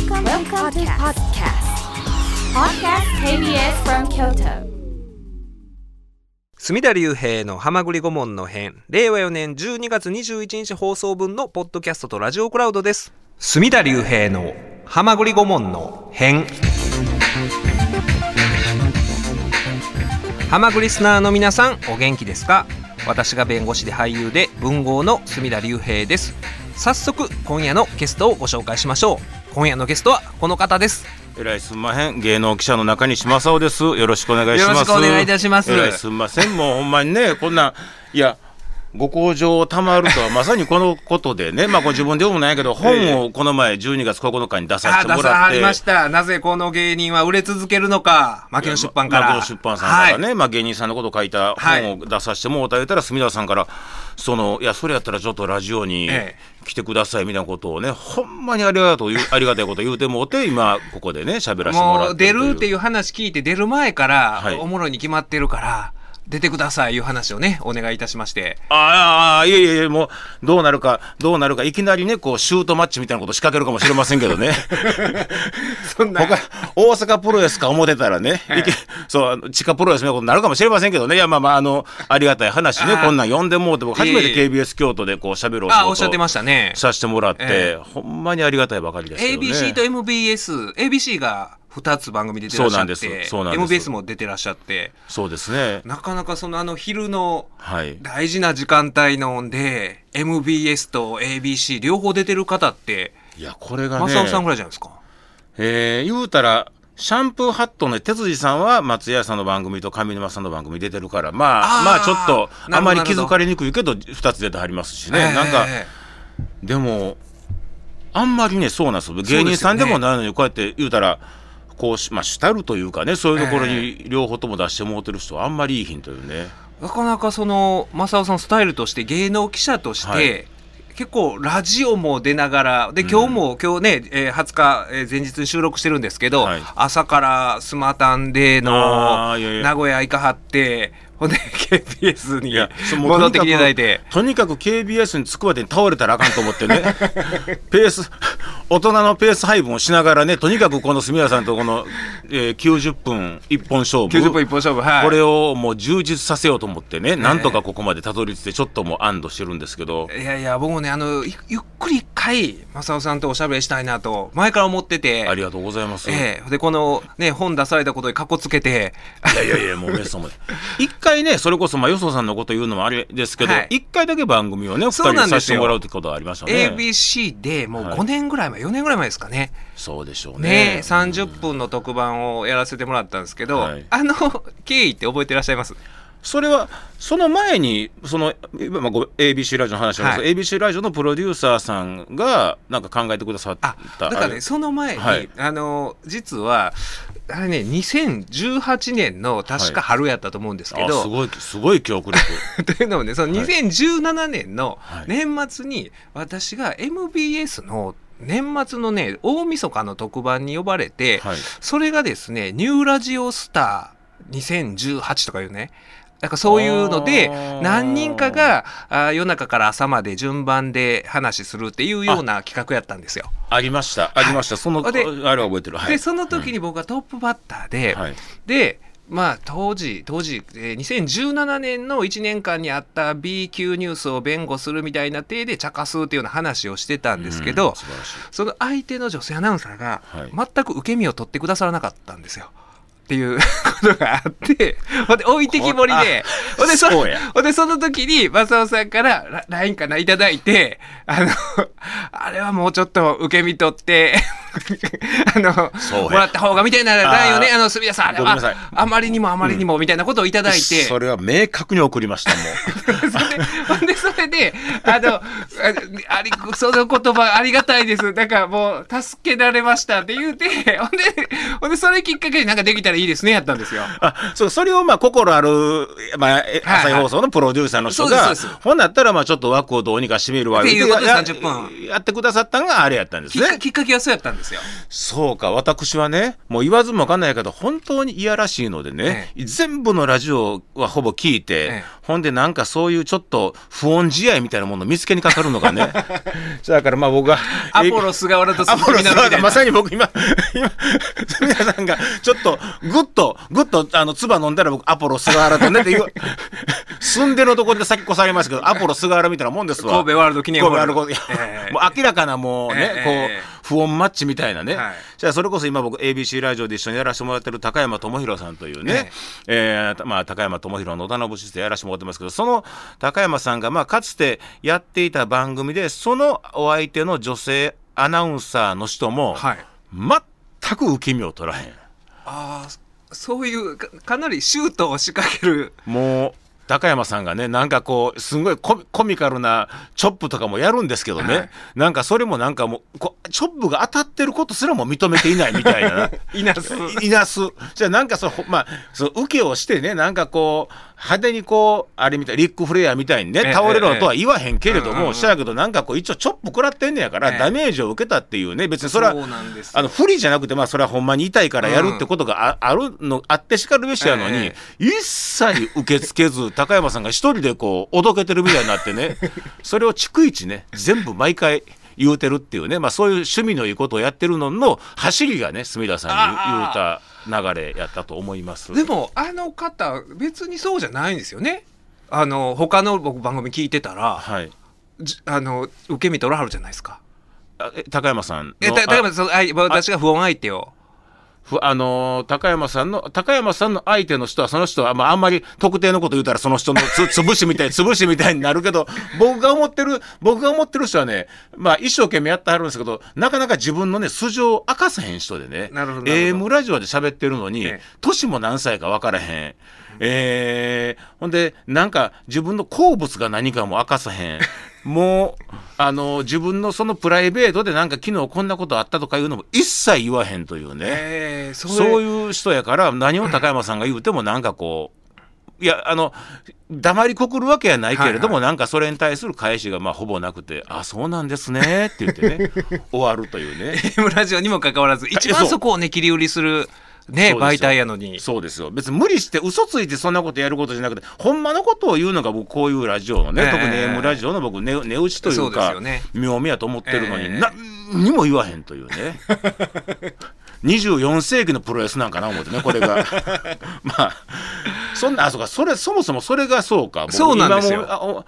Welcome, Welcome to podcast. Podcast. KBS from Kyoto. 隅田隆平の浜栗顧問の編。令和4年12月21日放送分のポッドキャストとラジオクラウドです。隅田隆平の浜栗顧問の編。浜栗リスナーの皆さんお元気ですか？私が弁護士で俳優で文豪の隅田隆平です早速今夜のゲストをご紹介しましょう。今夜のゲストはこの方です。えらいすんまへん芸能記者の中西正夫です。よろしくお願いします。よろしくお願いいたします。えらいすんませんもうほんまにねこんないやご好情たまるとはまさにこのことでね まあ自分でもないけど本をこの前12月9日に出させてもらって。はりました。なぜこの芸人は売れ続けるのか牧野出版から。牧野出版さんからね、はい。まあ、芸人さんのことを書いた本を出させてもらった言ったら隅田さんからそのいやそれやったらちょっとラジオにえ来てくださいみたいなことをねほんまにありがとう ありがたいこと言うてもうて今ここでね喋らせてもらって出るってういう話聞いて出る前から、はい。おもろいに決まってるから出てくださいいう話をねお願いいたしまして。ああいえいえいえもうどうなるかどうなるかいきなりねこうシュートマッチみたいなこと仕掛けるかもしれませんけどね。そんな。他大阪プロレスか思ってたらね、いけそう地下プロレスみたいなことになるかもしれませんけどね。いやまあまああのありがたい話ねこんなん呼んでもうて僕初めて KBS 京都でこう喋るお仕事あおっしゃってましたね。させてもらって、えほんまにありがたいばかりですけどね。ABC と MBSABC が2つ番組出てらっしゃってそうなんです。そうなんです。MBS も出てらっしゃって。そうですね。なかなかそのあの昼のはい。大事な時間帯のんで MBS と ABC 両方出てる方っていやこれがね正雄さんぐらいじゃないですか？えー言うたらシャンプーハットの哲司さんは松屋さんの番組と上沼さんの番組出てるからまああーまあちょっとあまり気づかれにくいけど2つ出てはりますしね、なんかえでもあんまりねそうなんですよ。芸人さんでもないのにこうやって言うたらこうしまあしたるというかねそういうところに両方とも出してもうてる人はあんまりいいひんというね。えなかなかその正雄さんスタイルとして芸能記者として、はい。結構ラジオも出ながらで今日も、今日ね、えー20日、えー前日に収録してるんですけど、はい。朝からスマタンデーの名古屋行かはってほんで KBS に戻ってきていただいて。とにかく KBS に着くまでに倒れたらあかんと思ってね。ペース大人のペース配分をしながらねとにかくこの住谷さんとこの、えー90分一本勝負。90分一本勝負はい。これをもう充実させようと思ってね、なんとかここまでたどり着いてちょっともう安堵してるんですけど。いやいや僕もねあのゆゆっくり一回正雄さんとおしゃべりしたいなと前から思ってて。ありがとうございます、ええ。でこのね本出されたことにかっこつけて。いやいやいや、もうめっそうも。一回ね、それこそ、まあ、よそさんのこと言うのもあれですけどはい、一、回だけ番組をね、二そう人させてもらうってことはありましたね。ABC でもうはい。5年ぐらい前、4年ぐらい前ですかね。そうでしょうね。ね。30分の特番をやらせてもらったんですけど、はい。あの経緯って覚えてらっしゃいます？それは、その前に、その、まあ、ご ABC ラジオの話なんですけど、ABC ラジオのプロデューサーさんが、なんか考えてくださった。あだからねその前に、はい。あの実はあれね2018年の確か春やったと思うんですけあど、すごい、すごい記憶力。というのもねそのはい。2017年のはい。年末に私が MBS の年末のね大晦日の特番に呼ばれて、はい。それがですねニューラジオスター2018とかいうねなんかそういうので何人かがあ夜中から朝まで順番で話するっていうような企画やったんですよ。ありました、ありました。その、あでれは覚えてる。はい。でその時に僕がトップバッターで、はい。でまあ当時当時、えー2017年の1年間にあった B 級ニュースを弁護するみたいな体で茶化すっていうような話をしてたんですけど。その相手の女性アナウンサーがはい全く受け身を取ってくださらなかったんですよ。っていうことがあって、ほんで置いてきぼりで、ほんでそそうや。ほんでその時に正雄さんからラ LINE かないただいて、あの、あれはもうちょっと受け身取って、あのもらった方がみたいな LINE をね、あの、すみやさん、あれは、あまりにもあまりにもみたいなことをいただいて、それは明確に送りました、もう。それで、ほんで、それで、あの、ああり、その言葉ありがたいです。だからもう、助けられましたって言うて、ほんで、ほんで、それきっかけになんかできたらいいですね、やったんですよ。あそうそれをまあ心ある、まあ、朝日放送のプロデューサーの人が、ほんなったらまあちょっと枠をどうにか締めるわってい。うことでや30分やってくださったのがあれやったんですね。きっかけはそうやったんですよ。そうか、私はね、もう言わずもわかんないけど、本当にいやらしいのでね、全部のラジオはほぼ聞いて、ええほんでなんかそういうちょっと不穏試合みたいなものを見つけにかかるのがね。だからまあ僕が。アポロ菅原とアポロ鈴木みなみみたいなまさに僕今、今、皆さんがちょっとぐっと、ぐっとあの、唾飲んだら僕アポロ菅原とねって言う、住んでるところで先越されましたけど、アポロ菅原みたいなもんですわ。神戸ワールド記念ホール神戸ワールドええもう明らかなもうね、ええこう、不穏マッチみたいなね。はい。じゃあそれこそ今僕 ABC ラジオで一緒にやらせてもらってる高山智博さんというね、えーまあ高山智博の織田信シスでやらせてもらってますけど、その高山さんがまあかつてやっていた番組で、そのお相手の女性アナウンサーの人も、はい。全く受け身を取らへん。ああそういうかかなりシュートを仕掛ける。もう高山さんがねなんかこうすんごいコミカルなチョップとかもやるんですけどね、はい。なんかそれもなんかもうこチョップが当たってることすらも認めていないみたいな。いなす。いなす。じゃあなんかそのほまあその受けをしてねなんかこう派手にこうあれみたいリック・フレアみたいにねええ倒れろとは言わへんけれども、しやけどなんかこう一応チョップ食らってんねやから、ええ。ダメージを受けたっていうね別にそれはあの不利じゃなくてまあそれはほんまに痛いからやるってことがあ,、あるのあってしかるべしやのに、え一切受け付けず 高山さんが一人でこうおどけてるみたいになってね。それを逐一ね全部毎回言うてるっていうね、まあ、そういう趣味のいいことをやってるのの走りがね隅田さんに言うた流れやったと思います。でもあの方別にそうじゃないんですよね。あの他の僕番組聞いてたらはい。じあの受け身取らはるじゃないですか。高山さんのえた例えばそのあい私が不穏相手を。ふあのー高山さんの、高山さんの相手の人は、その人は、まあ、あんまり特定のこと言うたら、その人のつ、潰しみたい、潰しみたいになるけど、僕が思ってる、僕が思ってる人はね、まあ、一生懸命やってはるんですけど、なかなか自分のね、素性を明かさへん人でね、AM ラジオで喋ってるのにええ、年も何歳か分からへん。えー、ほんで、なんか、自分の好物が何かも明かさへん。もう、あの、自分のそのプライベートでなんか昨日こんなことあったとかいうのも一切言わへんというね。えー、それそういう人やから、何を高山さんが言うても、なんかこう、いや、あの、黙りこくるわけやないけれども、はいなんかそれに対する返しがまあほぼなくて、あ、そうなんですねって言ってね、終わるというね。AM ラジオにもかかわらず一番そこをね切り売りするね媒体やのにそうですよ。別に無理して嘘ついてそんなことやることじゃなくて、ほんまのことを言うのが僕こういうラジオのね、ええ特に AM ラジオの僕値値打ちといそうか妙味やと思ってるのに、ええ何にも言わへんというね。24世紀のプロレスなんかな思ってね、これが。まあ、そんな、あ、そうか、それ、そもそもそれがそうか。僕そうなんですよ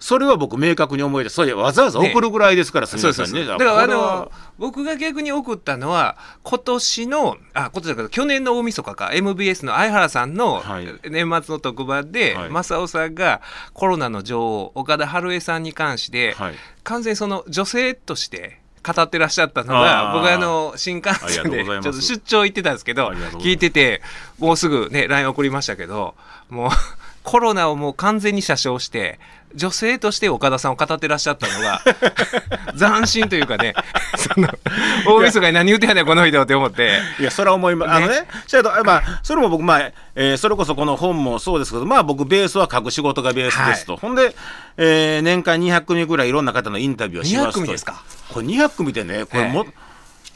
それは僕明確に思い出それわざわざ送るぐらいですから、すみそうそうませんね。だからあの僕が逆に送ったのは今年のあ今年だから去年の大晦日か MBS の相原さんのはい。年末の特番で、はい。正雄さんがコロナの女王岡田春江さんに関して、はい。完全にその女性として語ってらっしゃったのが僕あの新幹線でちょっと出張行ってたんですけど聞いててもうすぐね LINE 送りましたけどもうコロナをもう完全に車掌して女性として岡田さんを語ってらっしゃったのが 斬新というかね その大晦日に何言ってんねんこの人って思っていや、それは思います。あのね、しゃと、まあ、それも僕、まあ、えーそれこそこの本もそうですけど、まあ僕、ベースは書く仕事がベースですと。ほんで、えー年間200組ぐらいいろんな方のインタビューをしますと。200組ですか？これ200組でね、これも、え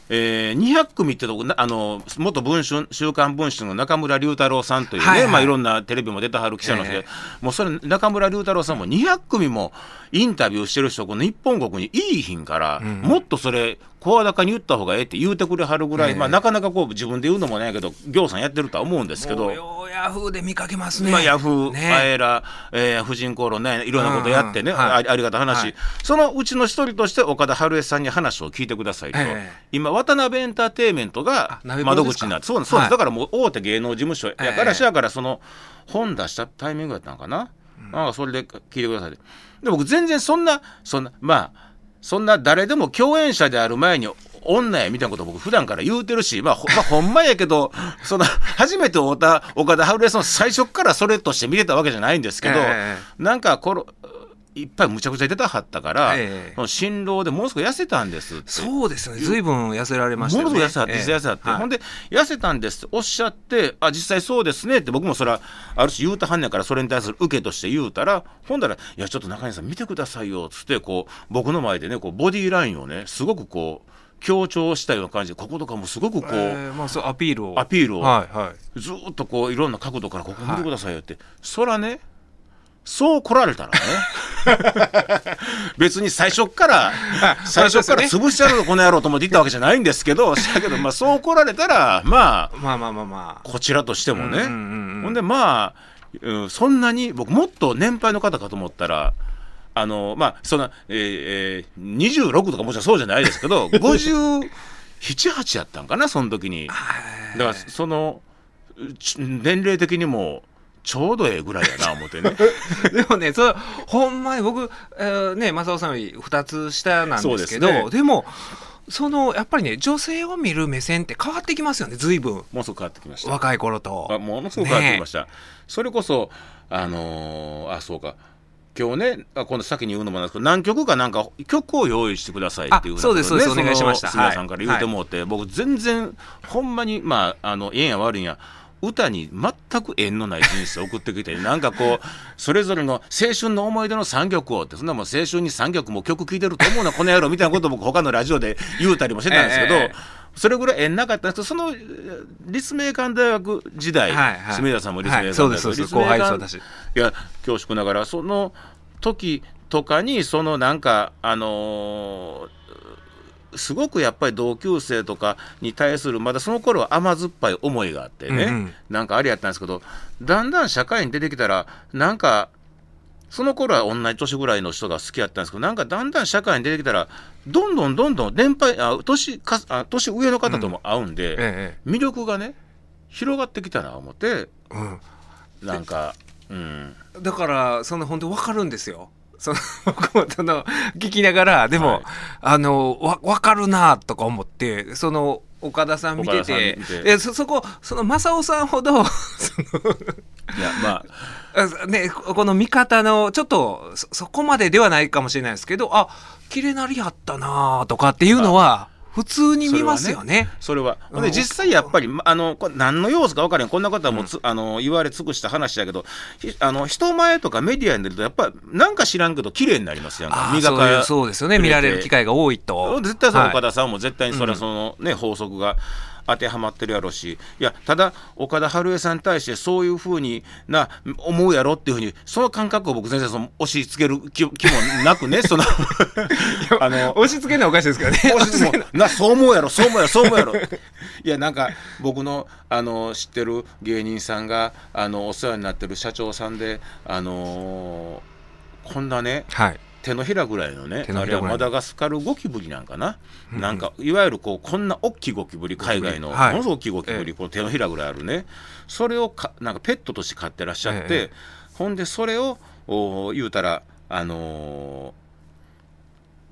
えー200組ってとこなあの元文春週刊文春の中村龍太郎さんというね、はいはいまあ、いろんなテレビも出たはる記者の人で、えもうそれ中村龍太郎さんも200組もインタビューしてる人この日本国にいいひんから、んもっとそれ声高に言った方がええって言うてくれはるぐらい、ええ。まあ、なかなかこう自分で言うのもないけど行さんやってるとは思うんですけどヤフーで見かけますね。まあ、ヤフー、ね。あえら、えー、婦人公論ね、いろんなことやってね、うんうんはい。ありがた話、はい。そのうちの一人として岡田春江さんに話を聞いてくださいと、ええ今、渡辺エンターテインメントが窓口になって、そうです、はい。だからもう大手芸能事務所やから、ええ。しやから、その本出したタイミングやったのかな、なんかそれで聞いてください。で。で僕、全然そんな、そんな、まあ、そんな誰でも共演者である前に、女やみたいなこと僕普段から言うてるし、まあ、ほまあ、ほんまやけど、その、初めて会った岡田春江さん最初からそれとして見てたわけじゃないんですけど、え。なんかこの、いっぱいむちゃくちゃ出たはったから、ええ。その辛労でものすごく痩せたんです。そうですね。随分痩せられましたよねものすごく痩せたって、痩せたって、はい。ほんで、痩せたんですっておっしゃって、あ、実際そうですねって、僕もそれは、ある種言うたはんねんから、それに対する受けとして言うたら、ほんだら、いや、ちょっと中西さん見てくださいよ、つって、こう、僕の前でね、こう、ボディーラインをね、すごくこう、強調したような感じで、こことかもすごくこう、えーまあそうアピールを。アピールを。はいはい。ずーっとこういろんな角度からここ見てくださいよって、そらねそう来られたらね。別に最初っから最初っから潰しちゃうのこの野郎と思って言ったわけじゃないんですけど だけどまあそう来られたらまあまあまあまあまあ。こちらとしてもね、うんうんうんうん。ほんでまあ、うんそんなに僕もっと年配の方かと思ったらあのまあそんな、えーえー、26とかもちろんそうじゃないですけど 578やったんかなその時に。だからそのち年齢的にもちょうどええぐらいやな思ってね。でもね、それほんまに僕、えーね、正雄さんより2つ下なんですけど、ですね。でも、そのやっぱりね、女性を見る目線って変わってきますよね、随分。もうすぐ変わってきました。若い頃と。あものすごく変わってきました、それこそあのーあそうか。今日ねあ今度先に言うのもなんですけど何曲かなんか曲を用意してくださいっていうふあそうですそうです。お願いしました。杉谷さんから言うてもうて、僕全然ほんまにまああのええんや悪いんや歌に全く縁のない人生を送ってきて なんかこうそれぞれの青春の思い出の3曲をってそんなもん青春に3曲も曲聴いてると思うなこの野郎みたいなことを僕他のラジオで言うたりもしてたんですけど、ええそれぐらい縁なかったんです。けどそのえー立命館大学時代、はいはい住田さんも立命館大学、はいそうですそうです。立命館後輩です私。いや恐縮ながらその時とかにそのなんかあのーすごくやっぱり同級生とかに対するまだその頃は甘酸っぱい思いがあってね、うんうん。なんかあれやったんですけどだんだん社会に出てきたらなんかその頃は同じ年ぐらいの人が好きやったんですけどなんかだんだん社会に出てきたらどんどんどんどん年配あ年かあ年上の方とも会うんで、え魅力がね広がってきたな思ってえうん。なんかうん。だからその本当わかるんですよ。そのの聞きながらでも、はい。あのわ分かるなとか思ってその岡田さん見ててえそそこその正雄さんほどそいやまあ。ねこの見方のちょっとそそこまでではないかもしれないですけどあ綺麗なりやったなとかっていうのは普通に見ますよね。それは。うんで実際やっぱり、まあの、これ何の要素か分からへん。こんなことはもうつ、あの、言われ尽くした話やけど、ひあの、人前とかメディアに出ると、やっぱ、なんか知らんけど、綺麗になりますやんか。あーそうですよね見られる機会が多いと。絶対その岡はい田さんも絶対にそれはそのね、法則が当てはまってるやろうし、いや、ただ、岡田春江さんに対してそういうふうにな、思うやろっていうふうに、その感覚を僕全然その押し付ける気気もなくね、その、あの、押し付けるのはおかしいですからね。もしもなそう思うやろそう思うやろそう思うやろいやなんか僕のあの知ってる芸人さんがあのお世話になってる社長さんであのーこんなねはい。手のひらぐらいのねあれはマダガスカルゴキブリなんかな、なんかいわゆるこうこんな大きいゴキブリ海外の、はい。ものすごく大きいゴキブリ、えこの手のひらぐらいあるね。それをかなんかペットとして飼ってらっしゃって、ええ。ほんでそれをお言うたらあのー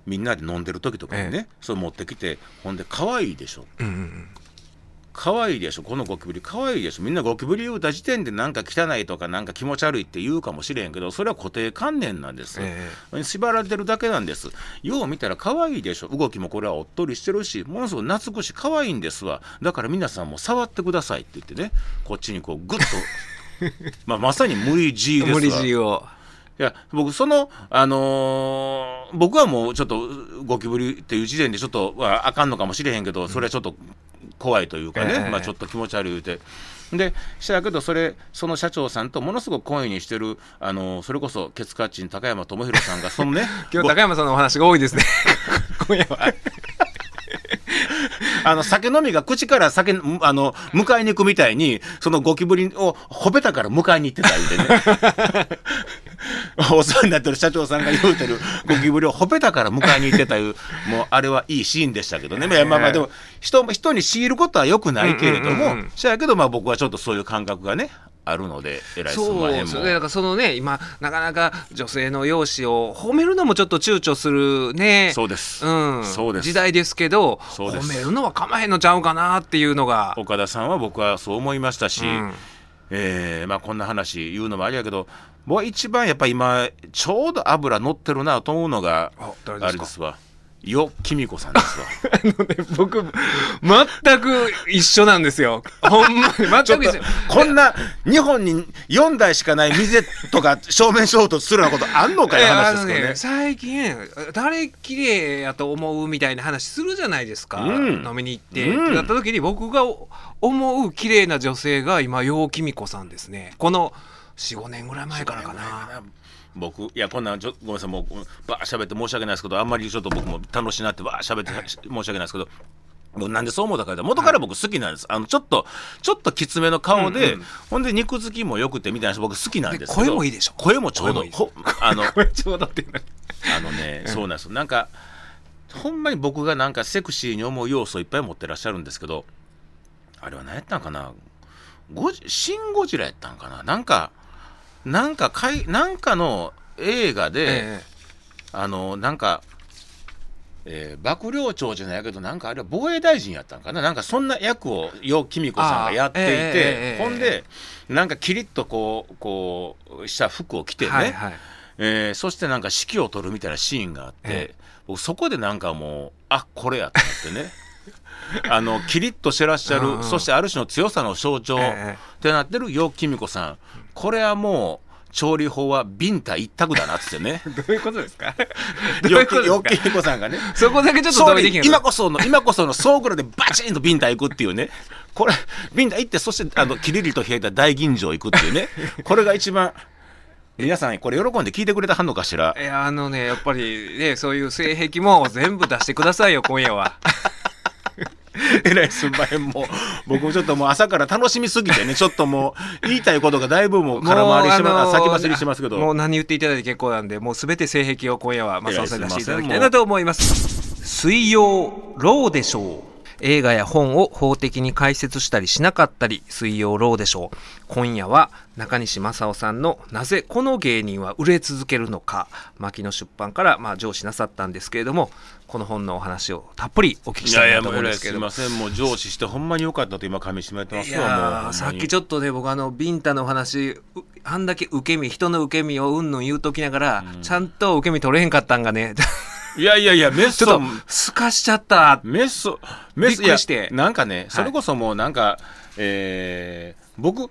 みんなで飲んでる時とかにね、それ持ってきてほんで可愛いでしょ。うんうんうん。可愛いでしょこのゴキブリ。可愛いでしょ。みんなゴキブリ言うた時点でなんか汚いとかなんか気持ち悪いって言うかもしれんけどそれは固定観念なんです、え縛られてるだけなんです。よう見たら可愛いでしょ。動きもこれはおっとりしてるしものすごく懐くし可愛いんですわ。だから皆さんも触ってくださいって言ってねこっちにこうグッと。まあまさに無理強いですわ。無理強い。を。いや僕そのあのー僕はもうちょっとゴキブリっていう時点でちょっとはあかんのかもしれへんけどそれはちょっと怖いというかね、ええまあちょっと気持ち悪い言うて。でしたけどそれその社長さんとものすごく懇意にしてるあのーそれこそケツカッチン高山智弘さんがそのね 今日高山さんのお話が多いですね。今夜は。あの酒飲みが口から酒あの迎えに行くみたいにそのゴキブリをほべたから迎えに行ってた言うてね。お世話になってる社長さんが言うてるゴキブリをほべたから迎えに行ってたいうもうあれはいいシーンでしたけどね、まあまあまあでも人人に強いることはよくないけれどもうんうんうん。うんそやけどまあ僕はちょっとそういう感覚がねあるのでえらいそうですね。だからそのね、今、なかなか女性の容姿を褒めるのもちょっと躊躇するね。そうです、うん、そうです。時代ですけど褒めるのは構えんのちゃうかなっていうのが、岡田さんは僕はそう思いましたし、うん。えーまあ、こんな話言うのもあれやけど僕は一番やっぱ今ちょうど油乗ってるなと思うのがあれですわよきみこさんですわ。あのね僕全く一緒なんですよ。ほんまに。全く一緒。こんな日本に4台しかない店とか正面衝突するようなことあんのかい話ですけどね。のね、最近誰綺麗やと思うみたいな話するじゃないですか、うん。飲みに行って、うん。やった時に僕が思う綺麗な女性が今陽きみ子さんですね。この45年ぐらい前からかな。僕いやこんなんちょごめんなさいもうバー喋って申し訳ないですけどあんまりちょっと僕も楽しいなってバー喋って申し訳ないですけどもうなんでそう思ったか元から僕好きなんです、あのちょっとちょっときつめの顔で、うんうんほんで肉付きもよくてみたいな人僕好きなんですけど。で声もいいでしょ？声もちょうどいあの ちょうどっていうの。あのね、そうなんですよ。なんか、ほんまに僕がなんかセクシーに思う要素をいっぱい持ってらっしゃるんですけど、あれは何やったんかな？ゴジシン・ゴジラやったんかな？なんか、なんかかい、なんかの映画で、えあの、なんか、えー幕僚長じゃないけど、なんかあれは防衛大臣やったんかな？なんかそんな役を、よきみこさんがやっていて、ええええほんで、なんかキリッとこう、こう、した服を着てね、はいはい。えーそしてなんか指揮を取るみたいなシーンがあって、え僕そこでなんかもうあこれやと思ってね。あのキリッとしてらっしゃる、うんうん。そしてある種の強さの象徴っえ。てなってる楊貴美子さんこれはもう調理法はビンタ一択だなっつってね。どういうことですか？どういうこと楊ですか？貴美子さんがね。そこだけちょっと今こその今こその総黒でバチンとビンタ行くっていうね。これビンタ行ってそしてあのキリリと開いた大吟醸行くっていうね。これが一番皆さんこれ喜んで聞いてくれたはんのかしら。いやあのねやっぱりねそういう性癖も全部出してくださいよ今夜は えらいすんまへん。もう僕もちょっともう朝から楽しみすぎてねちょっともう言いたいことがだいぶもう空回りしてます、先走りしてますけど。もう何言っていただいて結構なんでもう全て性癖を今夜はマサオさんに出していただきたいなと思います。水曜ローでしょう映画や本を法的に解説したりしなかったり水曜ローでしょう。今夜は中西正夫さんのなぜこの芸人は売れ続けるのか。牧野出版からまあ上司なさったんですけれどもこの本のお話をたっぷりお聞きいやいしたいなと思うんですけれども。いません。もう上司してほんまによかったと今噛み締めてますいわさっきちょっとね僕あのビンタのお話うあんだけ受け身人の受け身をうんぬん言うときながら、ちゃんと受け身取れへんかったんがねいやいやいやメッちょっとソすかしちゃった。メッソメッソびっくりして。なんかねそれこそもうなんか、えー僕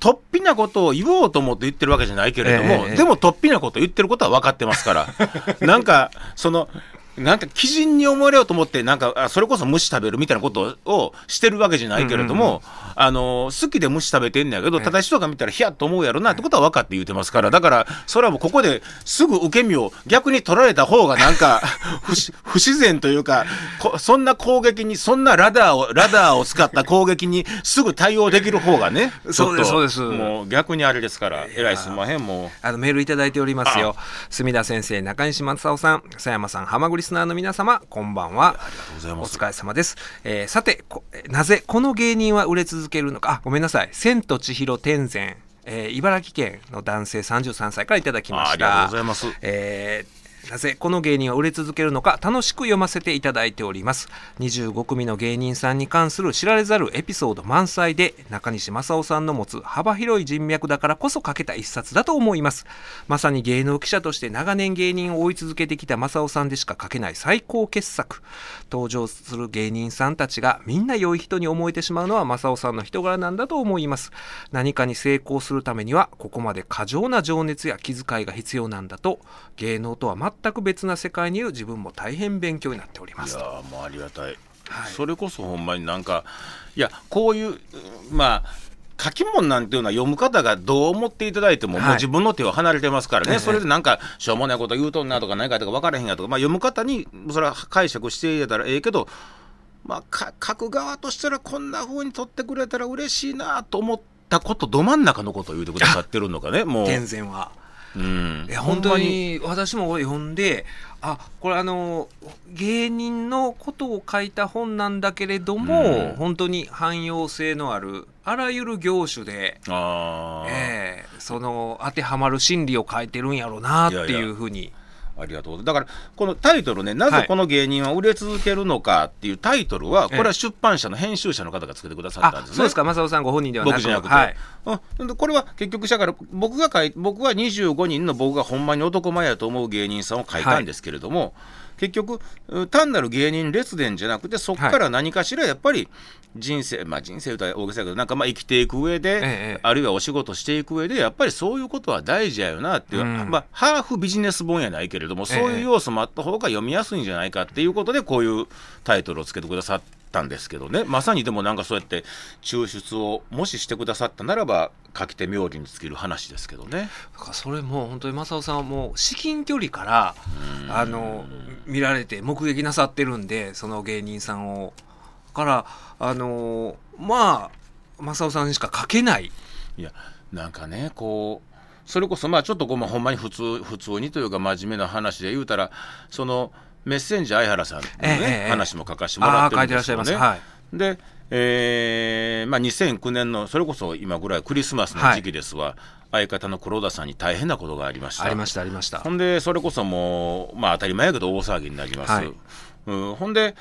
突飛なことを言おうと思って言ってるわけじゃないけれども、ええ。でも突飛なこと言ってることは分かってますから。なんかそのなんか基人に思われようと思ってなんかあそれこそ虫食べるみたいなことをしてるわけじゃないけれども、あの好きで虫食べてんねやけど、ええ。ただ人が見たらヒヤッと思うやろなってことは分かって言ってますから。だからそれはもうここですぐ受け身を逆に取られた方がなんか 不自不自然というかこそんな攻撃にそんなラダーをラダーを使った攻撃にすぐ対応できる方がね そうですそうです。もう逆にあれですからえらいす。んまへんも。う。あのメールいただいておりますよ。墨田先生中西正夫さん佐山さん浜栗リスナーの皆様こんばんはありがとうございますお疲れ様です。えーさてこ、なぜこの芸人は売れ続けるのか、あ、ごめんなさい。千と千尋天然、えー茨城県の男性33歳からいただきました。あありがとうございますえーなぜこの芸人は売れ続けるのか楽しく読ませていただいております。25組の芸人さんに関する知られざるエピソード満載で中西正夫さんの持つ幅広い人脈だからこそ書けた一冊だと思います。まさに芸能記者として長年芸人を追い続けてきた正夫さんでしか書けない最高傑作。登場する芸人さんたちがみんな良い人に思えてしまうのは正夫さんの人柄なんだと思います。何かに成功するためにはここまで過剰な情熱や気遣いが必要なんだと芸能とは全く別な世界にいる自分も大変勉強になっておりますいやーもうありがたい、はい。それこそほんまになんかいやこういううんまあ書き物なんていうのは読む方がどう思っていただいても、はい。もう自分の手は離れてますからね、ええ。それでなんかしょうもないこと言うとんなとか何かとか分からへんやとか、まあ、読む方にそれは解釈していたらええけど、まあ、か書く側としたらこんな風に取ってくれたら嬉しいなと思ったことど真ん中のことを言うてくださってるのかねもう。はうん。いや本当に。私もこれ読んであこれあの芸人のことを書いた本なんだけれども、うん。本当に汎用性のあるあらゆる業種で、ええその当てはまる心理を書いてるんやろうなっていやいやいうふうにありがとう。だから、このタイトルね、なはい。ぜこの芸人は売れ続けるのかっていうタイトルは、これは出版社の編集者の方がつけてくださったんあですね。そうですか正雄さんご本人ではなく。僕じゃなくて、はい、うん、でこれは結局だから僕が書い僕は25人の僕がほんまに男前やと思う芸人さんを書いたんですけれども、結局う単なる芸人列伝じゃなくてそこから何かしらやっぱり人生、まあ人生とは大げさやけどなんかまあ生きていく上で、ええあるいはお仕事していく上でやっぱりそういうことは大事やよなっていう、うん。まあハーフビジネス本やないけれどもそういう要素もあった方が読みやすいんじゃないかっていうことでこういうタイトルをつけてくださっったんですけどねまさにでもなんかそうやって抽出をもししてくださったならば書き手冥利に尽きる話ですけどね。だからそれも本当に正雄さんはもう至近距離からあの見られて目撃なさってるんでその芸人さんを。だからあのまあ正雄さんにしか書けない。いやなんかねこうそれこそまあちょっとこう、まあ、ほんまに普通普通にというか真面目な話で言うたらそのメッセンジャー相原さんのね、話も書かせてもらってるんですよね。えーまあ、2009年のそれこそ今ぐらいクリスマスの時期ですわ、相方の黒田さんに大変なことがありました。ありましたありましたほ。んでそれこそもう、まあ、当たり前やけど大騒ぎになります。はいうん、ほんで、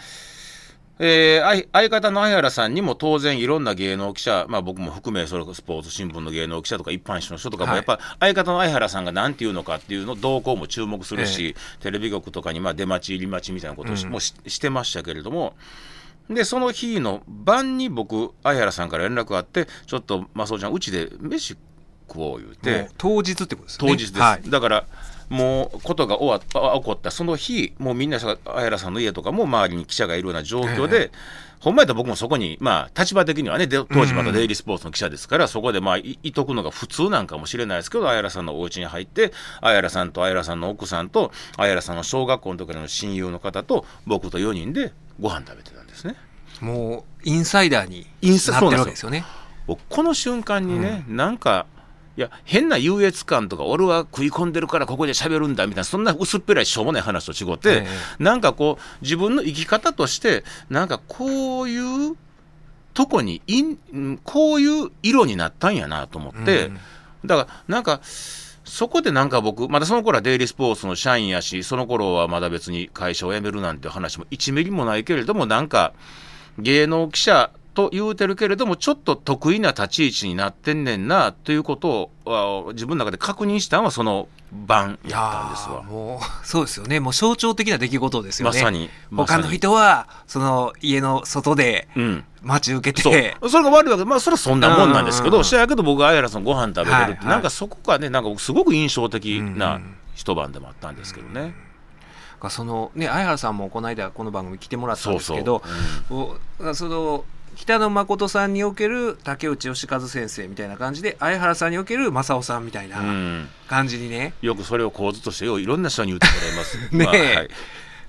えー相相方の相原さんにも当然いろんな芸能記者、まあ、僕も含めそれスポーツ新聞の芸能記者とか一般紙の人とかもはいやっぱ相方の相原さんが何て言うのかっていうの動向も注目するし、テレビ局とかにまあ出待ち入り待ちみたいなことをし,、うんもうししてましたけれども。でその日の晩に僕相原さんから連絡があってちょっと正雄ちゃんうちで飯食おう言うもてう当日ってことですよね。当日です、はいだからもうことが終わったあ起こったその日もうみんなさ相原さんの家とかも周りに記者がいるような状況で、ほんまやったら僕もそこにまあ立場的にはねで当時まだデイリースポーツの記者ですから、そこでまあいいとくのが普通なんかもしれないですけど相原さんのお家に入って相原さんと相原さんの奥さんと相原さんの小学校の時の親友の方と僕と4人でご飯食べてたんですね。もうインサイダーにインサなってるわけですよね。僕この瞬間にね、なんかいや変な優越感とか俺は食い込んでるからここで喋るんだみたいなそんな薄っぺらいしょうもない話と違って、えなんかこう自分の生き方としてなんかこういうとこにいんうんこういう色になったんやなと思って、うん。だからなんかそこでなんか僕まだその頃はデイリースポーツの社員やしその頃はまだ別に会社を辞めるなんて話も1ミリもないけれどもなんか芸能記者と言うてるけれどもちょっと得意な立ち位置になってんねんなということをあ自分の中で確認したのはその晩いやったんですわ。もうそうですよね。もう象徴的な出来事ですよね。まさにまさに。他の人はその家の外でうん。待ち受けそう。て、それが悪いわけまあそれはそんなもんなんですけど、うん。うんうんしやけど僕が相原さんご飯食べれるって、はい。はいなんかそこがねなんか僕すごく印象的なん一晩でもあったんですけどね。がそのね相原さんもこの間この番組来てもらったんですけどおその北野誠さんにおける竹内義和先生みたいな感じで相原さんにおける正雄さんみたいなうん。感じにね、よくそれを構図としてよういろんな人に言ってもらいます。ねえ。まあはい。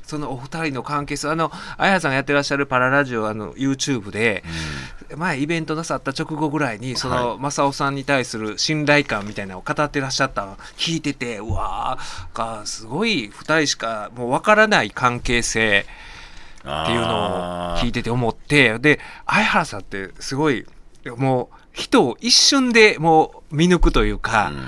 そのお二人の関係性あの相原さんがやってらっしゃるパララジオあの YouTube で、前イベントなさった直後ぐらいにその、は正雄さんに対する信頼感みたいなのを語ってらっしゃったのを聞いててうわーがすごい二人しかもうわからない関係性っていうのを聞いてて思ってで相原さんってすごいもう人を一瞬でもう見抜くというか、うん。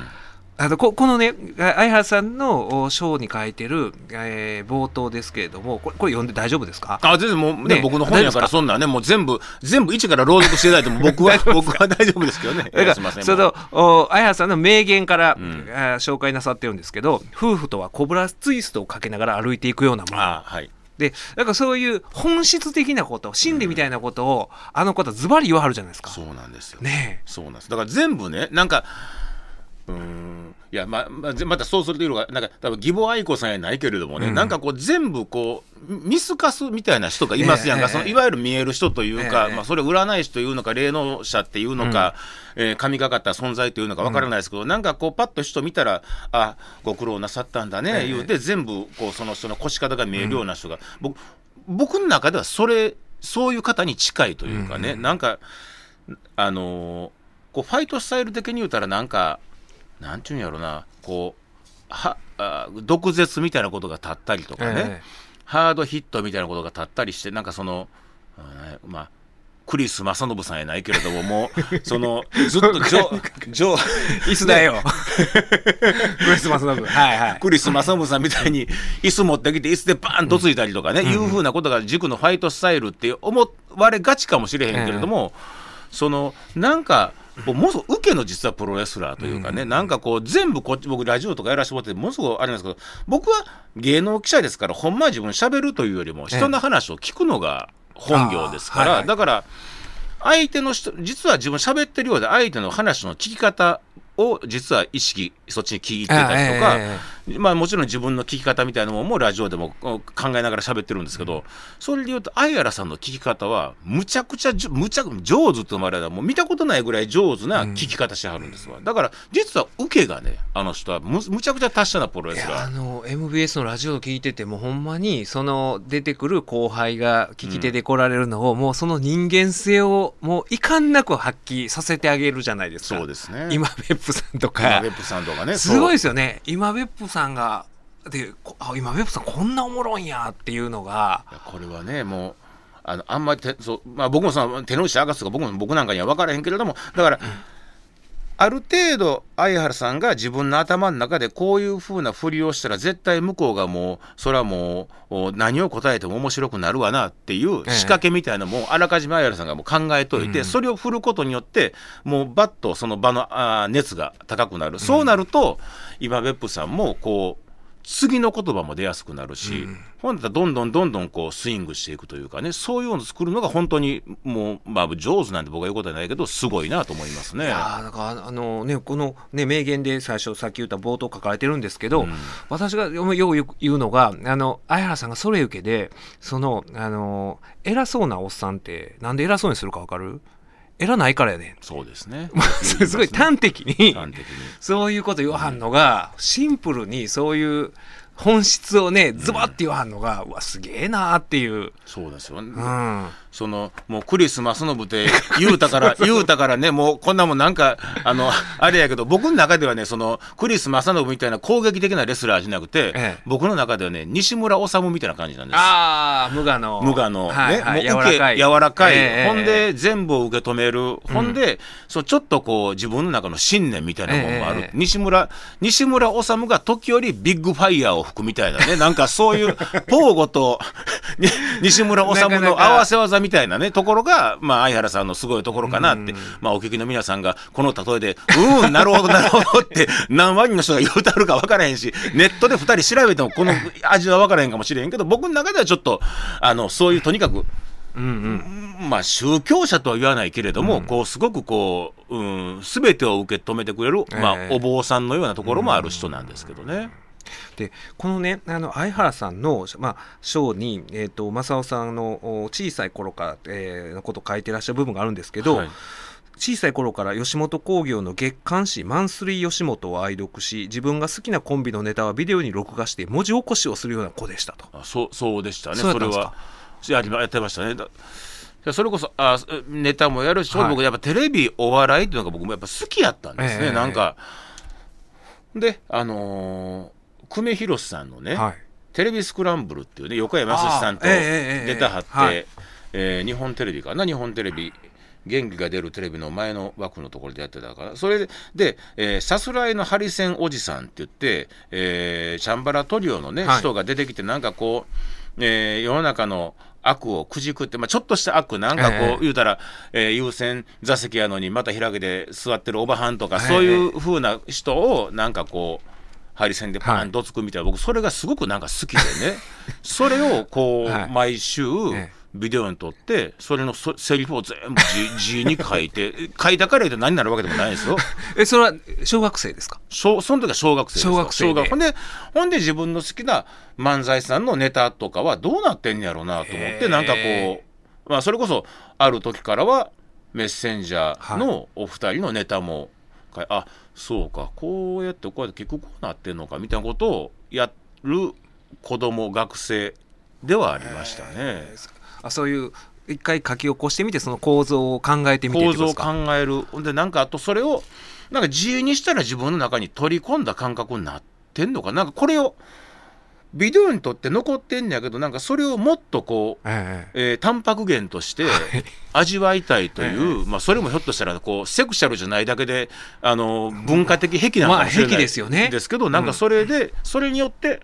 あのここのね相原さんのお章に書いてる、えー冒頭ですけれどもこれこれ読んで大丈夫ですか？あ全然もうねね僕の本やからそんなねもう全部全部一から朗読していただいても僕は 僕は大丈夫ですけどね。だからそのお相原さんの名言から、ん。あー紹介なさってるんですけど夫婦とはコブラツイストをかけながら歩いていくようなもの。あはい。でだからそういう本質的なこと心理みたいなことを、あの方ズバリ言わはるじゃないですか。そうなんですよ。ねそうなんです。だから全部ね、なんか、うーん、いや、ま、まぜまたそうするというのが、なんか、多分義母愛子さんやないけれどもね、うん。なんかこう、全部こう、見透かすみたいな人がいますやんか、ええそのいわゆる見える人というか、ええまあ、それ占い師というのか、霊能者っていうのか、えー神がかった存在というのかわからないですけど、なんかこう、パッと人見たら、あご苦労なさったんだね、ええ。言うて、全部、こう、その人の腰方が見えるような人が、僕、僕の中ではそれ、そういう方に近いというかね、なんか、あのーこうファイトスタイル的に言うたらなんかなんていうんやろなこうはあ毒舌みたいなことが立ったりとかね、えハードヒットみたいなことが立ったりしてなんかその、あーまあクリス正信さんやないけれどももう そのずっとジョ ジョ椅子だよ。クリスマスの分。はいはい。クリス正信さんみたいに椅子持ってきて椅子でバーンとついたりとかね、いうふうなことが軸のファイトスタイルって思われがちかもしれへんけれども、そのなんかこうものすごく受けの実はプロレスラーというかね、なんかこう全部こっち僕ラジオとかやらせてもらってものすごくあれなんですけど僕は芸能記者ですからほんまは自分喋るというよりも人の話を聞くのが本業ですから、はいはい。だから相手の人実は自分喋ってるようで相手の話の聞き方を実は意識そっちに聞いてたりとか、えまあもちろん自分の聞き方みたいなものもラジオでも考えながら喋ってるんですけど、それで言うと相原さんの聞き方はむちゃくちゃじゅむちゃ上手って生まれたらもう見たことないぐらい上手な聞き方してはるんですわ、だから実は受けがねあの人はむむちゃくちゃ達者なプロレいやあスラーの MBS のラジオを聞いててもほんまにその出てくる後輩が聞き手で来られるのを、もうその人間性をもう遺憾なく発揮させてあげるじゃないですか。そうですね。今別府さんと今か別府さんとかねすごいですよね。今別府さんがでこあ今別府さんこんなおもろいんやっていうのが。これはねもうあのあんまりてそう、まあ、僕もその手の内明かすとか僕も僕なんかには分からへんけれどもだから、ある程度相原さんが自分の頭の中でこういうふうなふりをしたら絶対向こうがもうそれはもうお何を答えても面白くなるわなっていうええ仕掛けみたいなのもあらかじめ相原さんがもう考えといて、うん。それを振ることによってもうバッとその場のあー熱が高くなる、そうなると今別府さんもこう次の言葉も出やすくなるし、うん。ほんだらどんどんどんどんこうスイングしていくというかねそういうのを作るのが本当にもう、まあ、上手なんて僕は言うことはないけどすごいなと思いますね。いやーだからあのねこのね名言で最初さっき言った冒頭書かれてるんですけど、うん。私がよく言うのがあの相原さんがそれ受けでそのあの偉そうなおっさんってなんで偉そうにするかわかる？偉ないからやねん。そうですね。すごい端的に。端的に。そういうこと言わはんのが、シンプルにそういう本質をねズバッて言わはんのが、うわすげえなーっていう、そうですよ、うん、そのもうクリスマスの部で言うたから 言うたからねもうこんなもんなんかあのあれやけど僕の中ではねそのクリスマスの部みたいな攻撃的なレスラーじゃなくて、ええ。僕の中ではね西村治みたいな感じなんです。ああ無我の。無我の、はいはいね、もう受け柔らかい。柔らかい、ええほんで全部を受け止める、ほんでそうちょっとこう自分の中の信念みたいなものもある、ええ。西村西村治が時折ビッグファイヤーを吹くみたいなね。なんかそういうポーゴとに 西村治なかなか。の合わせ技みたいなねところが、まあ、相原さんのすごいところかなって、まあ、お聞きの皆さんがこの例えで「うーんなるほどなるほど」って 何万人の人が言うたるか分からへんしネットで2人調べてもこの味は分からへんかもしれへんけど僕の中ではちょっとあのそういうとにかくうんうん。まあ、宗教者とは言わないけれども、こうすごくこう、うん、全てを受け止めてくれる、まあえ、えお坊さんのようなところもある人なんですけどね。でこのねあの相原さんの、まあ、章に、えー、と正雄さんのお小さい頃から、えーのことを書いてらっしゃる部分があるんですけど、はい小さい頃から吉本興業の月刊誌「マンスリー吉本」を愛読し自分が好きなコンビのネタはビデオに録画して文字起こしをするような子でしたと。あそうそうでしたね、それは。やりやってましたね。それこそあネタもやるし、はい僕やっぱテレビお笑いっていうのが僕もやっぱ好きやったんですね、ええなんか。であのー久米宏さんのね、はい。テレビスクランブルっていうね横山やすしさんとあーええええええネタ張って、はい。えー日本テレビかな日本テレビ元気が出るテレビの前の枠のところでやってたから。それでで、えーさすらいのハリセンおじさんって言って、えーチャンバラトリオのね、はい。人が出てきてなんかこう、えー世の中の悪をくじくって、まあ、ちょっとした悪なんかこう、ええ言うたら、えー優先座席やのにまた開けて座ってるおばはんとか、ええそういう風な人をなんかこうハリセンでパンとつくみたいな、僕それがすごくなんか好きでね。それをこう、はい。毎週ええ。ビデオに撮ってそれのそセリフを全部字字に書いて 書いたから言って何になるわけでもないですよ。えそれは小学生ですか？小その時は小学生小学生で。ほんでほんで自分の好きな漫才師さんのネタとかはどうなってんやろうなと思ってなんかこう、まあ、それこそある時からはメッセンジャーのお二人のネタも、かいあそうかこうやってこうやって結局こうなってんのかみたいなことをやる子供学生ではありましたね。あそういう一回書き起こしてみてその構造を考えてみて構造を考える。ほんでなんかあとそれをなんか自由にしたら自分の中に取り込んだ感覚になってんのかなんかこれをビデオにとって残ってんねやけどなんかそれをもっとこう、ええ。えータンパク源として味わいたいという、まあ、それもひょっとしたらこうセクシャルじゃないだけであの文化的癖なのかもしれない、まあ癖ですよね。ですけどなんかそれで、それによって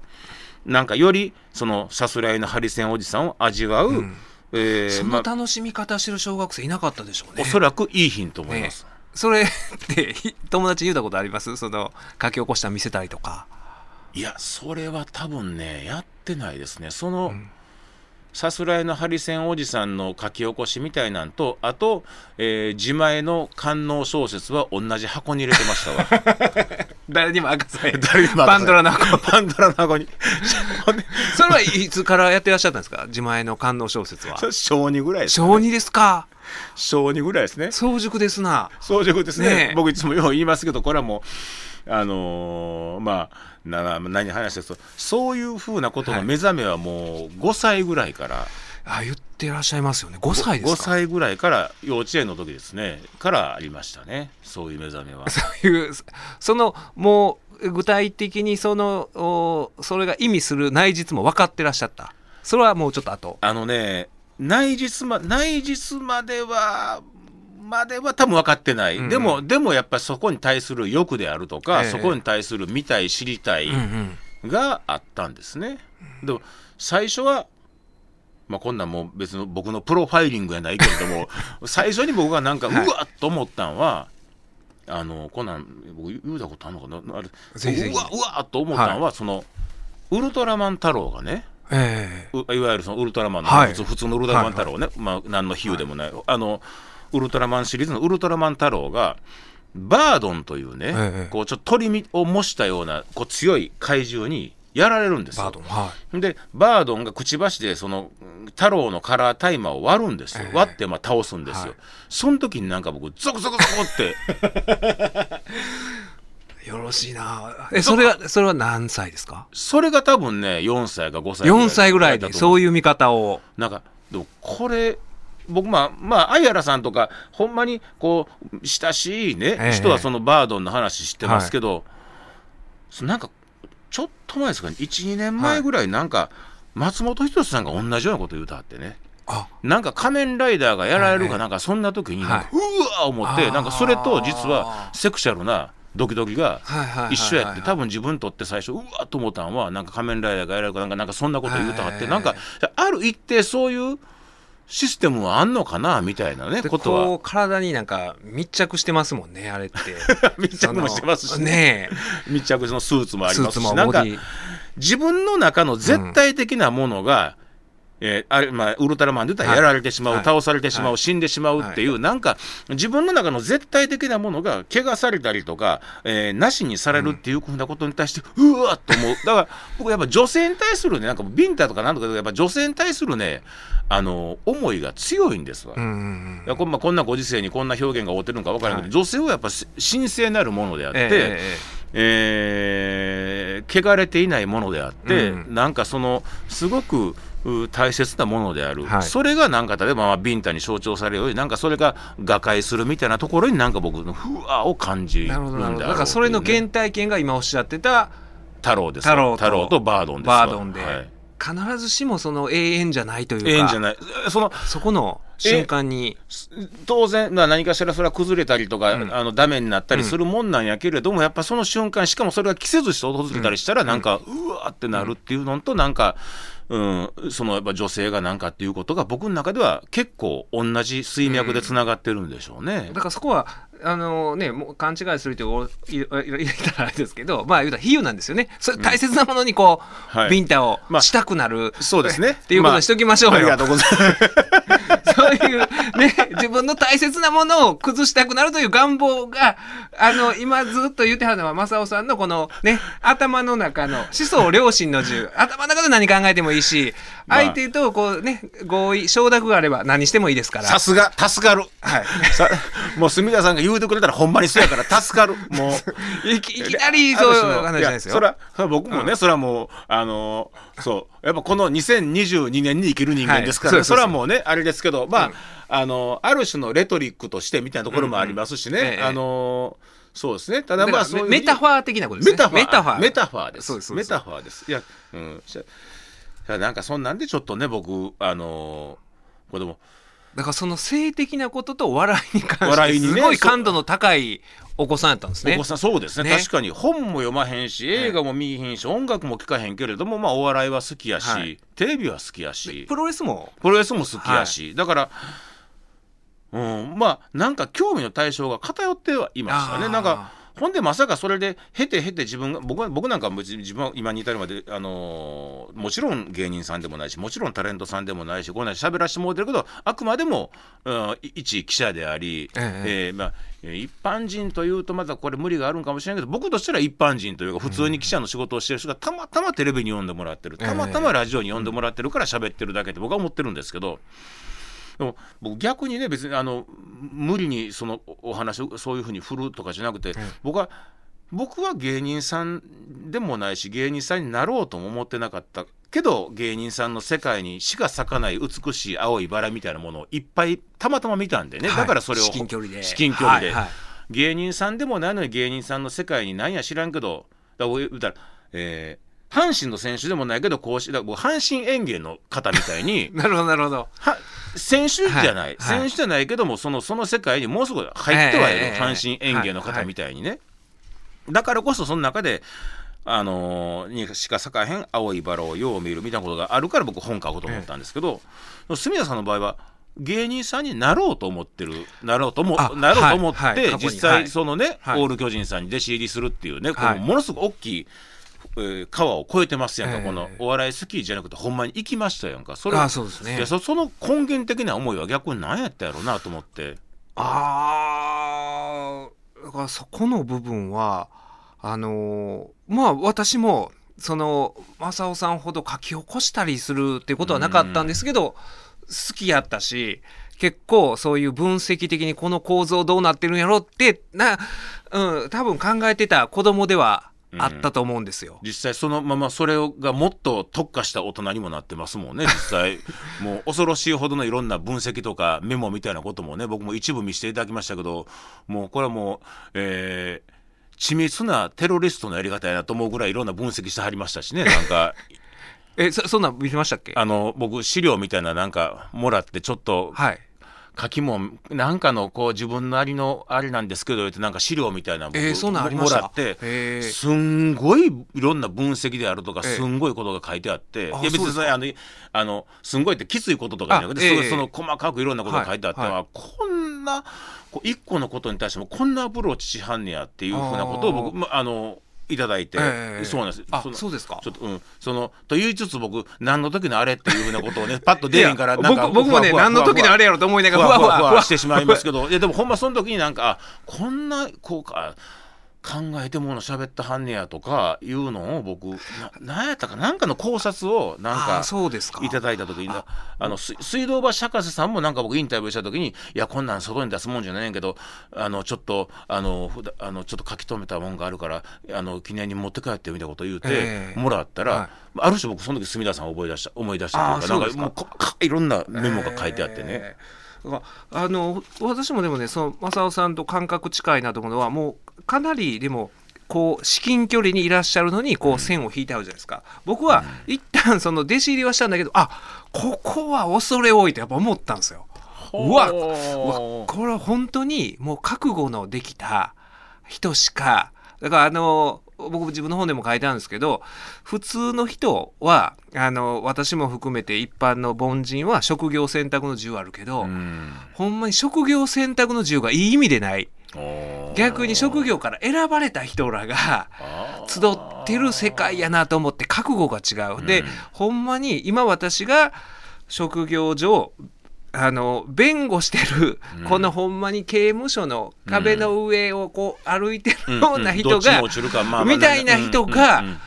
なんかよりそのさすらいのハリセンおじさんを味わう、ん。えーそまあ、の楽しみ方してる小学生いなかったでしょうね。おそらくいい品と思います。それってひ 友達に言ったことあります？その書き起こしたの見せたりとかいやそれは多分ねやってないですね。その、ん。さすらいのハリセンおじさんの書き起こしみたいなんとあと、えー自前の官能小説は同じ箱に入れてましたわ。誰にも明かさない誰にもパンドラの箱。パンドラの箱に。それはいつからやってらっしゃったんですか？自前の官能小説は。小2ぐらいですかね。小2ですか？小2ぐらいですね。早熟ですな。早熟ですね。ねえ。僕いつもよう言いますけどこれはもうあのーまあな何話ですとそういうふうなことの目覚めはもう5歳ぐらいから、あ言ってらっしゃいますよね。5歳です5か歳ぐらいから幼稚園の時ですね。からありましたね。そういう目覚めは。そういうそのもう具体的にそのおそれが意味する内実も分かってらっしゃった。それはもうちょっと後。あのね内実ま内実まではまでは多分分かってない、うん。うんでもでもやっぱりそこに対する欲であるとか、ええ。そこに対する見たい知りたい、うんうん。があったんですね。でも最初は、まあ、こんなんもう別の僕のプロファイリングやないけれども 最初に僕がなんかうはい。わっと思ったんは、あのこんなん僕言うたことあるのかな？あれうわうわっと思ったんは、そのウルトラマン太郎がねえいわゆるそのウルトラマンの、はい。普通普通のウルトラマン太郎ね、まあ、何の比喩でもない、あのウルトラマンシリーズのウルトラマン太郎がバードンというね、ええこうちょっと鳥を模したようなこう強い怪獣にやられるんですよ。バードンはい。でバードンがくちばしでそのうん太郎のカラータイマーを割るんですよ、ええ。割ってまあ倒すんですよ、はい。その時になんか僕ゾクゾクゾクって。よろしいな。えそれはそれは何歳ですか？それが多分ね4歳か5歳4歳ぐらいでそういういう見方を。なんかでもこれ僕まあまあ相原さんとかほんまにこう親しいね、ええ人はそのバードンの話知ってますけど、そなんかちょっと前ですかね12年前ぐらいなんか、松本人志さんが同じようなこと言うたってね。あ。なんか仮面ライダーがやられるええ。かなんかそんな時になんか、はいうわー思ってなんかそれと実はセクシャルなドキドキがはいはいはいはい。一緒やって多分自分にとって最初うわーと思ったのはなんか仮面ライダーがやられるかなんかなんかそんなこと言うたはって、はい。なんかある一定そういうシステムはあんのかなみたいなねでことは。体になんか密着してますもんねあれって。密着もしてますしね。ね密着のスーツもありますし。なんか自分の中の絶対的なものが、えーあれまあ、ウルトラマンで言ったらはい。やられてしまう、はい。倒されてしまう、はい。死んでしまうってい。う、なんか自分の中の絶対的なものが怪我されたりとか、えーなしにされるっていうふうなことに対して、うわっと思う。だから僕やっぱ女性に対するねなんかビンタとかなんとかやっぱ女性に対するねあの思いが強いんですわ。うんうんいやこんまあこんなご時世にこんな表現が合ってるのか分からないけど、女性はやっぱし神聖なるものであって、ええええー汚れていないものであって、うんなんかそのすごくう大切なものである、はい。それがなんか例えばまあビンタに象徴されるようになんかそれが瓦解するみたいなところになんか僕のふわを感じえるんだろうなるほどなるほど。だからそれの原体験が今おっしゃってた太郎です。太郎ととバードンですわ。バードンで、はい。必ずしもその永遠じゃないというかええんじゃない。そのそこの瞬間に。当然、まあ、何かしらそれは崩れたりとか、うん。あのダメになったりするもんなんやけれども、やっぱその瞬間しかもそれが季節して訪れたりしたら、なんか、うわーってなるっていうのとなんか、うん、そのやっぱ女性がなんかっていうことが僕の中では結構同じ水脈でつながってるんでしょうね。だからそこはあのねもう勘違いするというお い入れたらあれですけどまあ言うたら比喩なんですよねそれ大切なものにこう、はいビンタをまあしたくなる、そうですね。っていうことにしときましょうよありがとうございます。そういうね、自分の大切なものを崩したくなるという願望が、あの、今ずっと言ってはるのは、正雄さんのこのね、頭の中の、思想良心の銃、頭の中で何考えてもいいし、まあ相手とこうね、合意、承諾があれば何してもいいですから。さすが、助かる。はい。さもう住田さんが言うてくれたらほんまにそうやから 助かる。もう。いきいきなりそういう話じゃないですよ。やそれは僕もね、それはもうあのそう。やっぱこの2022年に生きる人間ですから、ね。はいそれはもうねあれですけどまあ、あのある種のレトリックとしてみたいなところもありますしね、うんうんええあのそうですね。ただまあそういう。メタファー的なことですね。メタファー。メタファー。メタファーです。そうですメタファーです。いやうん。なんかそんなんでちょっとね僕あの子供だからその性的なことと笑いに関して、笑いにねすごい感度の高いお子さんやったんですね。お子さんそうですね。ね。確かに本も読まへんし映画も見えへんし、音楽も聴かへんけれどもまあお笑いは好きやし、はい。テレビは好きやし。プロレスも？プロレスも好きやし、だから、うん、まあなんか興味の対象が偏ってはいましたね。なんかほんでまさかそれで経て経て自分が僕は僕なんか自分は今に至るまで、あのーもちろん芸人さんでもないしもちろんタレントさんでもないしこんな喋らせてもらってるけどあくまでも、うん、い一記者であり、ええ。ーまあ、えー一般人というとまたこれ無理があるんかもしれないけど僕としたら一般人というか普通に記者の仕事をしてる人がたまたまテレビに呼んでもらってる。たまたまラジオに呼んでもらってるから喋ってるだけって僕は思ってるんですけど。でも僕逆にね別にあの無理にそのおお話をそういうふうに振るとかじゃなくて、僕は僕は芸人さんでもないし芸人さんになろうとも思ってなかった。けど芸人さんの世界にしか咲かない美しい青いバラみたいなものをいっぱいたまたま見たんでね、はい。だからそれを至近距離で。至近距離で、はいはい。芸人さんでもないのに芸人さんの世界になんや知らんけどだからえー阪神の選手でもないけどこうしだ阪神園芸の方みたいに なるほどなるほど。は選手じゃない、選手じゃないけどもそのその世界にもうすぐ入ってはいるええ阪神園芸の方みたいにね、だからこそその中であのーにしか咲かへん青いバラをよう見るみたいなことがあるから僕本書こうと思ったんですけど、住田さんの場合は芸人さんになろうと思ってるなろうともあなろうと思って、はいはい。実際はい。そのね、はい。オール巨人さんに弟子入りするっていうね、こものすごく大きい、えー川を越えてますやんか、ええこのお笑い好きじゃなくてほんまに行きましたやんか。それあそうですね。いやそその根源的な思いは逆に何やったやろうなと思って。あーだからそこの部分はあのーまあ私もその正雄さんほど書き起こしたりするっていうことはなかったんですけど好きやったし結構そういう分析的にこの構造どうなってるんやろってな、うん、多分考えてた子供ではあったと思うんですよ。実際そのままそれがもっと特化した大人にもなってますもんね実際 もう恐ろしいほどのいろんな分析とかメモみたいなこともね僕も一部見せていただきましたけどもうこれはもうえー緻密なテロリストのやり方やなと思うぐらいいろんな分析してはりましたしねなんか えそそんなん見てましたっけ？あの僕資料みたいななんかもらってちょっとはい。書きもんなんかのこう自分なりのあれなんですけどってなんか資料みたいなのもらってすんごいいろんな分析であるとかええすんごいことが書いてあって、あいや別にあのあのすんごいってきついこととかじゃなくて、その細かくいろんなことが書いてあって、はこんな一個のことに対してもこんなアプローチしはんねやっていうふうなことを僕まあのいただいて、ええ。そうなんです。あのそうですか？ちょっとうん。そのと言いつつ僕何の時のあれっていうふうなことをね パッと出へんからなんか僕僕もね何の時のあれやろと思いながらふわふわしてしまいますけどいやでもほんまその時になんかあこんなこうか考えてもの喋ったはんねやとかいうのを僕ななんやったかなんかの考察をなんあかーそうですか。いただいた時になあの水水道橋博士さんもなんか僕インタビューした時にいやこんなん外に出すもんじゃないんやけどあのちょっとあのふだあのちょっと書き留めたもんがあるからあの記念に持って帰ってみたいなこと言うて、ええ。もらったら、はい。ある種僕その時隅田さんを覚え出した思い出したというかなんかかもういろんなメモが書いてあってね。えーあの私もでもねその正雄さんと感覚近いなと思うのはもうかなりでもこう至近距離にいらっしゃるのにこう線を引いてあるじゃないですか。僕は一旦その弟子入りはしたんだけどあここは恐れ多いとやっぱ思ったんですよ。うわうわこれは本当にもう覚悟のできた人しかだからあの僕自分の本でも書いてあるんですけど普通の人はあの私も含めて一般の凡人は職業選択の自由あるけど、うん。ほんまに職業選択の自由がいい意味でない。逆に職業から選ばれた人らが集ってる世界やなと思って覚悟が違う。で、うん。ほんまに今私が職業上あの弁護してる、うん。このほんまに刑務所の壁の上をこう歩いてるような人がみたいな人がうんうん。うん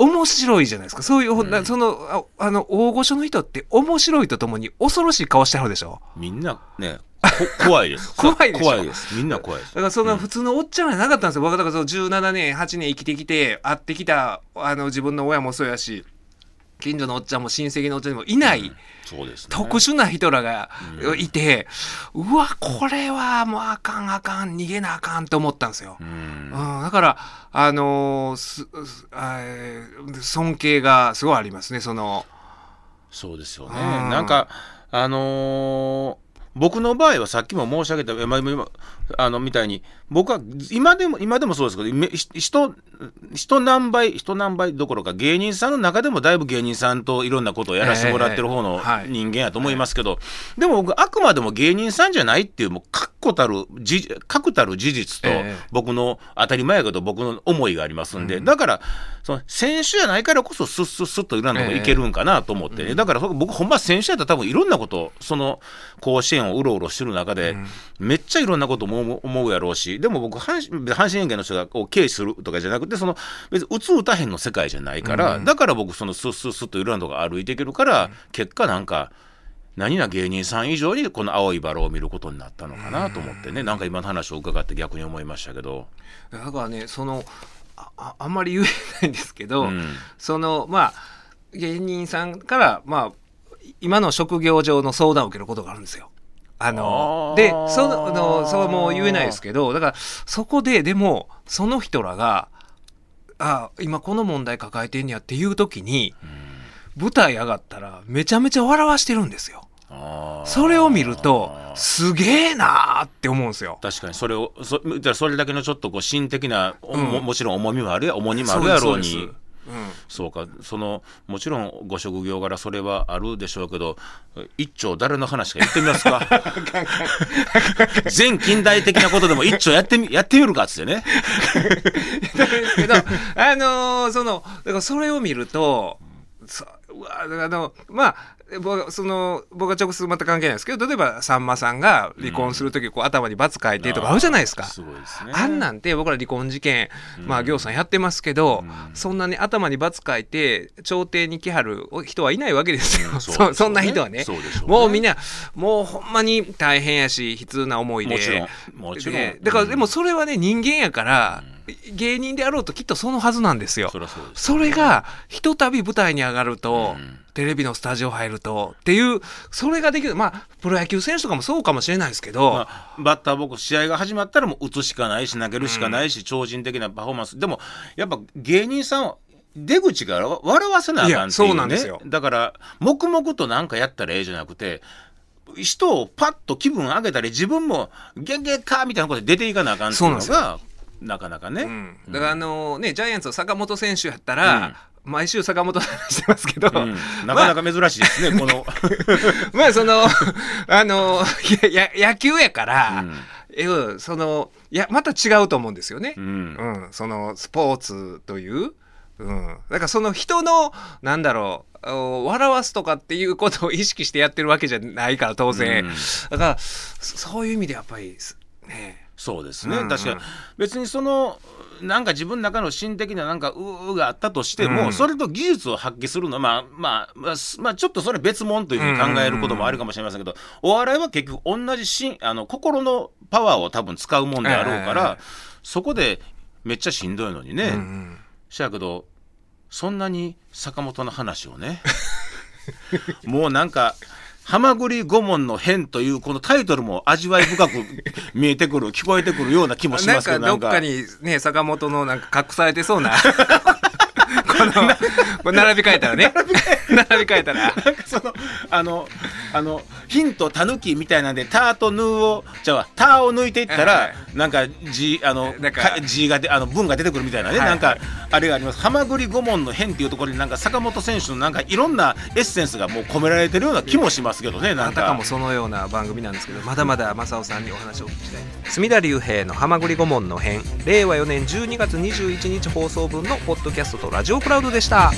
面白いじゃないですか。そういう、なそのああの大御所の人って面白いとともに恐ろしい顔してはるでしょ。みんなねこ 怖いです。怖いでしょ。怖いです。みんな怖いです。だからそん。な普通のおっちゃんじゃなかったんですよ。僕はだからその17年、8年生きてきて、会ってきた、あの自分の親もそうやし、近所のおっちゃんも親戚のおっちゃんにもいない、そうですね。特殊な人らがいて、うわ、これはもうあかんあかん、逃げなあかんと思ったんですよ。ううんん、だから、あのー尊敬がすごいありますね、その。そうですよね。うん。なんかあのー僕の場合はさっきも申し上げた、まあ、今あのみたいに僕は今でも今でもそうですけど人人何倍人何倍どころか芸人さんの中でもだいぶ芸人さんといろんなことをやらせてもらってる方の人間やと思いますけど、でも僕あくまでも芸人さんじゃないっていうもうか固たるじ確たる事実とええ。僕の当たり前やけど僕の思いがありますんで、だからその選手じゃないからこそスッスッスッといろんなとこいけるんかなと思ってね、だからそ僕ほんま選手やったら多分いろんなことその甲子園をうろうろしてる中で、めっちゃいろんなことも思うやろうしでも僕阪神阪神園芸の人がこう軽視するとかじゃなくてその別に打つ打たへんの世界じゃないから、だから僕そのスッスッスッといろんなとこ歩いていけるから、結果なんか。何な芸人さん以上にこの青いバラを見ることになったのかなと思ってね、なんか今の話を伺って逆に思いましたけど。だからねそのあああんまり言えないんですけど、うんそのまあ芸人さんからまあ今の職業上の相談を受けることがあるんですよ。あのあーでそのそうもう言えないですけどだからそこででもその人らがあ今この問題抱えてんやっていう時に舞台上がったらめちゃめちゃ笑わしてるんですよ。それを見るとすげえなーって思うんですよ。確かにそれをそそれだけのちょっとこう心的な、うんもちろん重みもあるや重荷もあるやろうにそうか。そのもちろんご職業柄それはあるでしょうけど一丁誰の話か言ってみますか。全近代的なことでも一丁やってみ やってみるかっつってね。ですけど、あのーその、だからそれを見ると、そうわあの、まあ、僕その僕は直接また関係ないですけど例えばさんまさんが離婚する時こう頭に罰書いてとかあるじゃないですか。ね。あんなんて僕ら離婚事件、まあ、行さんやってますけど、そんなに頭に罰書いて、朝廷に来はる人はいないわけですよ。うんそそ そんな人はね。もうみんな、もうほんまに大変やし、悲痛な思いで。もちろん。だから、うんでもそれはね、人間やから、芸人であろうときっとそのはずなんですよ。そそうですそれが、ひとたび舞台に上がると、うん。テレビのスタジオ入るとっていう、それができる。まあ、プロ野球選手とかもそうかもしれないですけど、まあ、バッターボックス試合が始まったらもう打つしかないし投げるしかないし、超人的なパフォーマンス。でもやっぱ芸人さんは出口から笑わせなあかんっていう、ね、なんですよ。だから黙々となんかやったらええじゃなくて人をパッと気分上げたり自分もゲンゲンかみたいなことで出ていかなあかんっていうのがなかなかね、うん。だからあのね、ジャイアンツの坂本選手やったら、毎週坂本の話してますけど、うん。なかなか珍しいですね、この。まあその、あの、やや野球やから、うん。その、いや、また違うと思うんですよね。ううん。ん、そのスポーツという、うん、だからその人のなんだろうお笑わすとかっていうことを意識してやってるわけじゃないから当然、うん。だからそそういう意味でやっぱりすねそうですね、うんうん。確かに。別にそのなんか自分の中の心的ななんかうーがあったとしても、うんそれと技術を発揮するのはまあまあまあ、すまあ、ちょっとそれ別物というふうに考えることもあるかもしれませんけど、お笑いは結局同じしあの心のパワーを多分使うもんであろうから、はいはいはい。そこでめっちゃしんどいのにね、うんうん。しやけどそんなに坂本の話をね。もうなんか「はまぐり顧問の変」というこのタイトルも味わい深く見えてくる聞こえてくるような気もしなんますけどかどっかにね坂本のなんか隠されてそうな これ並び替えたらね。並び替え。たら。なんかそのあのあのヒントたぬきみたいなんで「タ」と「ヌ」をじゃあ「タ」を抜いていったら、はいはい。なんか字あのなんかか字がであの文が出てくるみたいなね、はいはい。なんかあれがあります「はまぐり顧問の変」っていうところになんか坂本選手のなんかいろんなエッセンスがもう込められてるような気もしますけどねなんか。あたかもそのような番組なんですけどまだまだ正雄さんにお話をお聞きしたい隅田隆平の「はまぐり顧問の編」令和4年12月21日放送分のポッドキャストとラジオクラウドでした。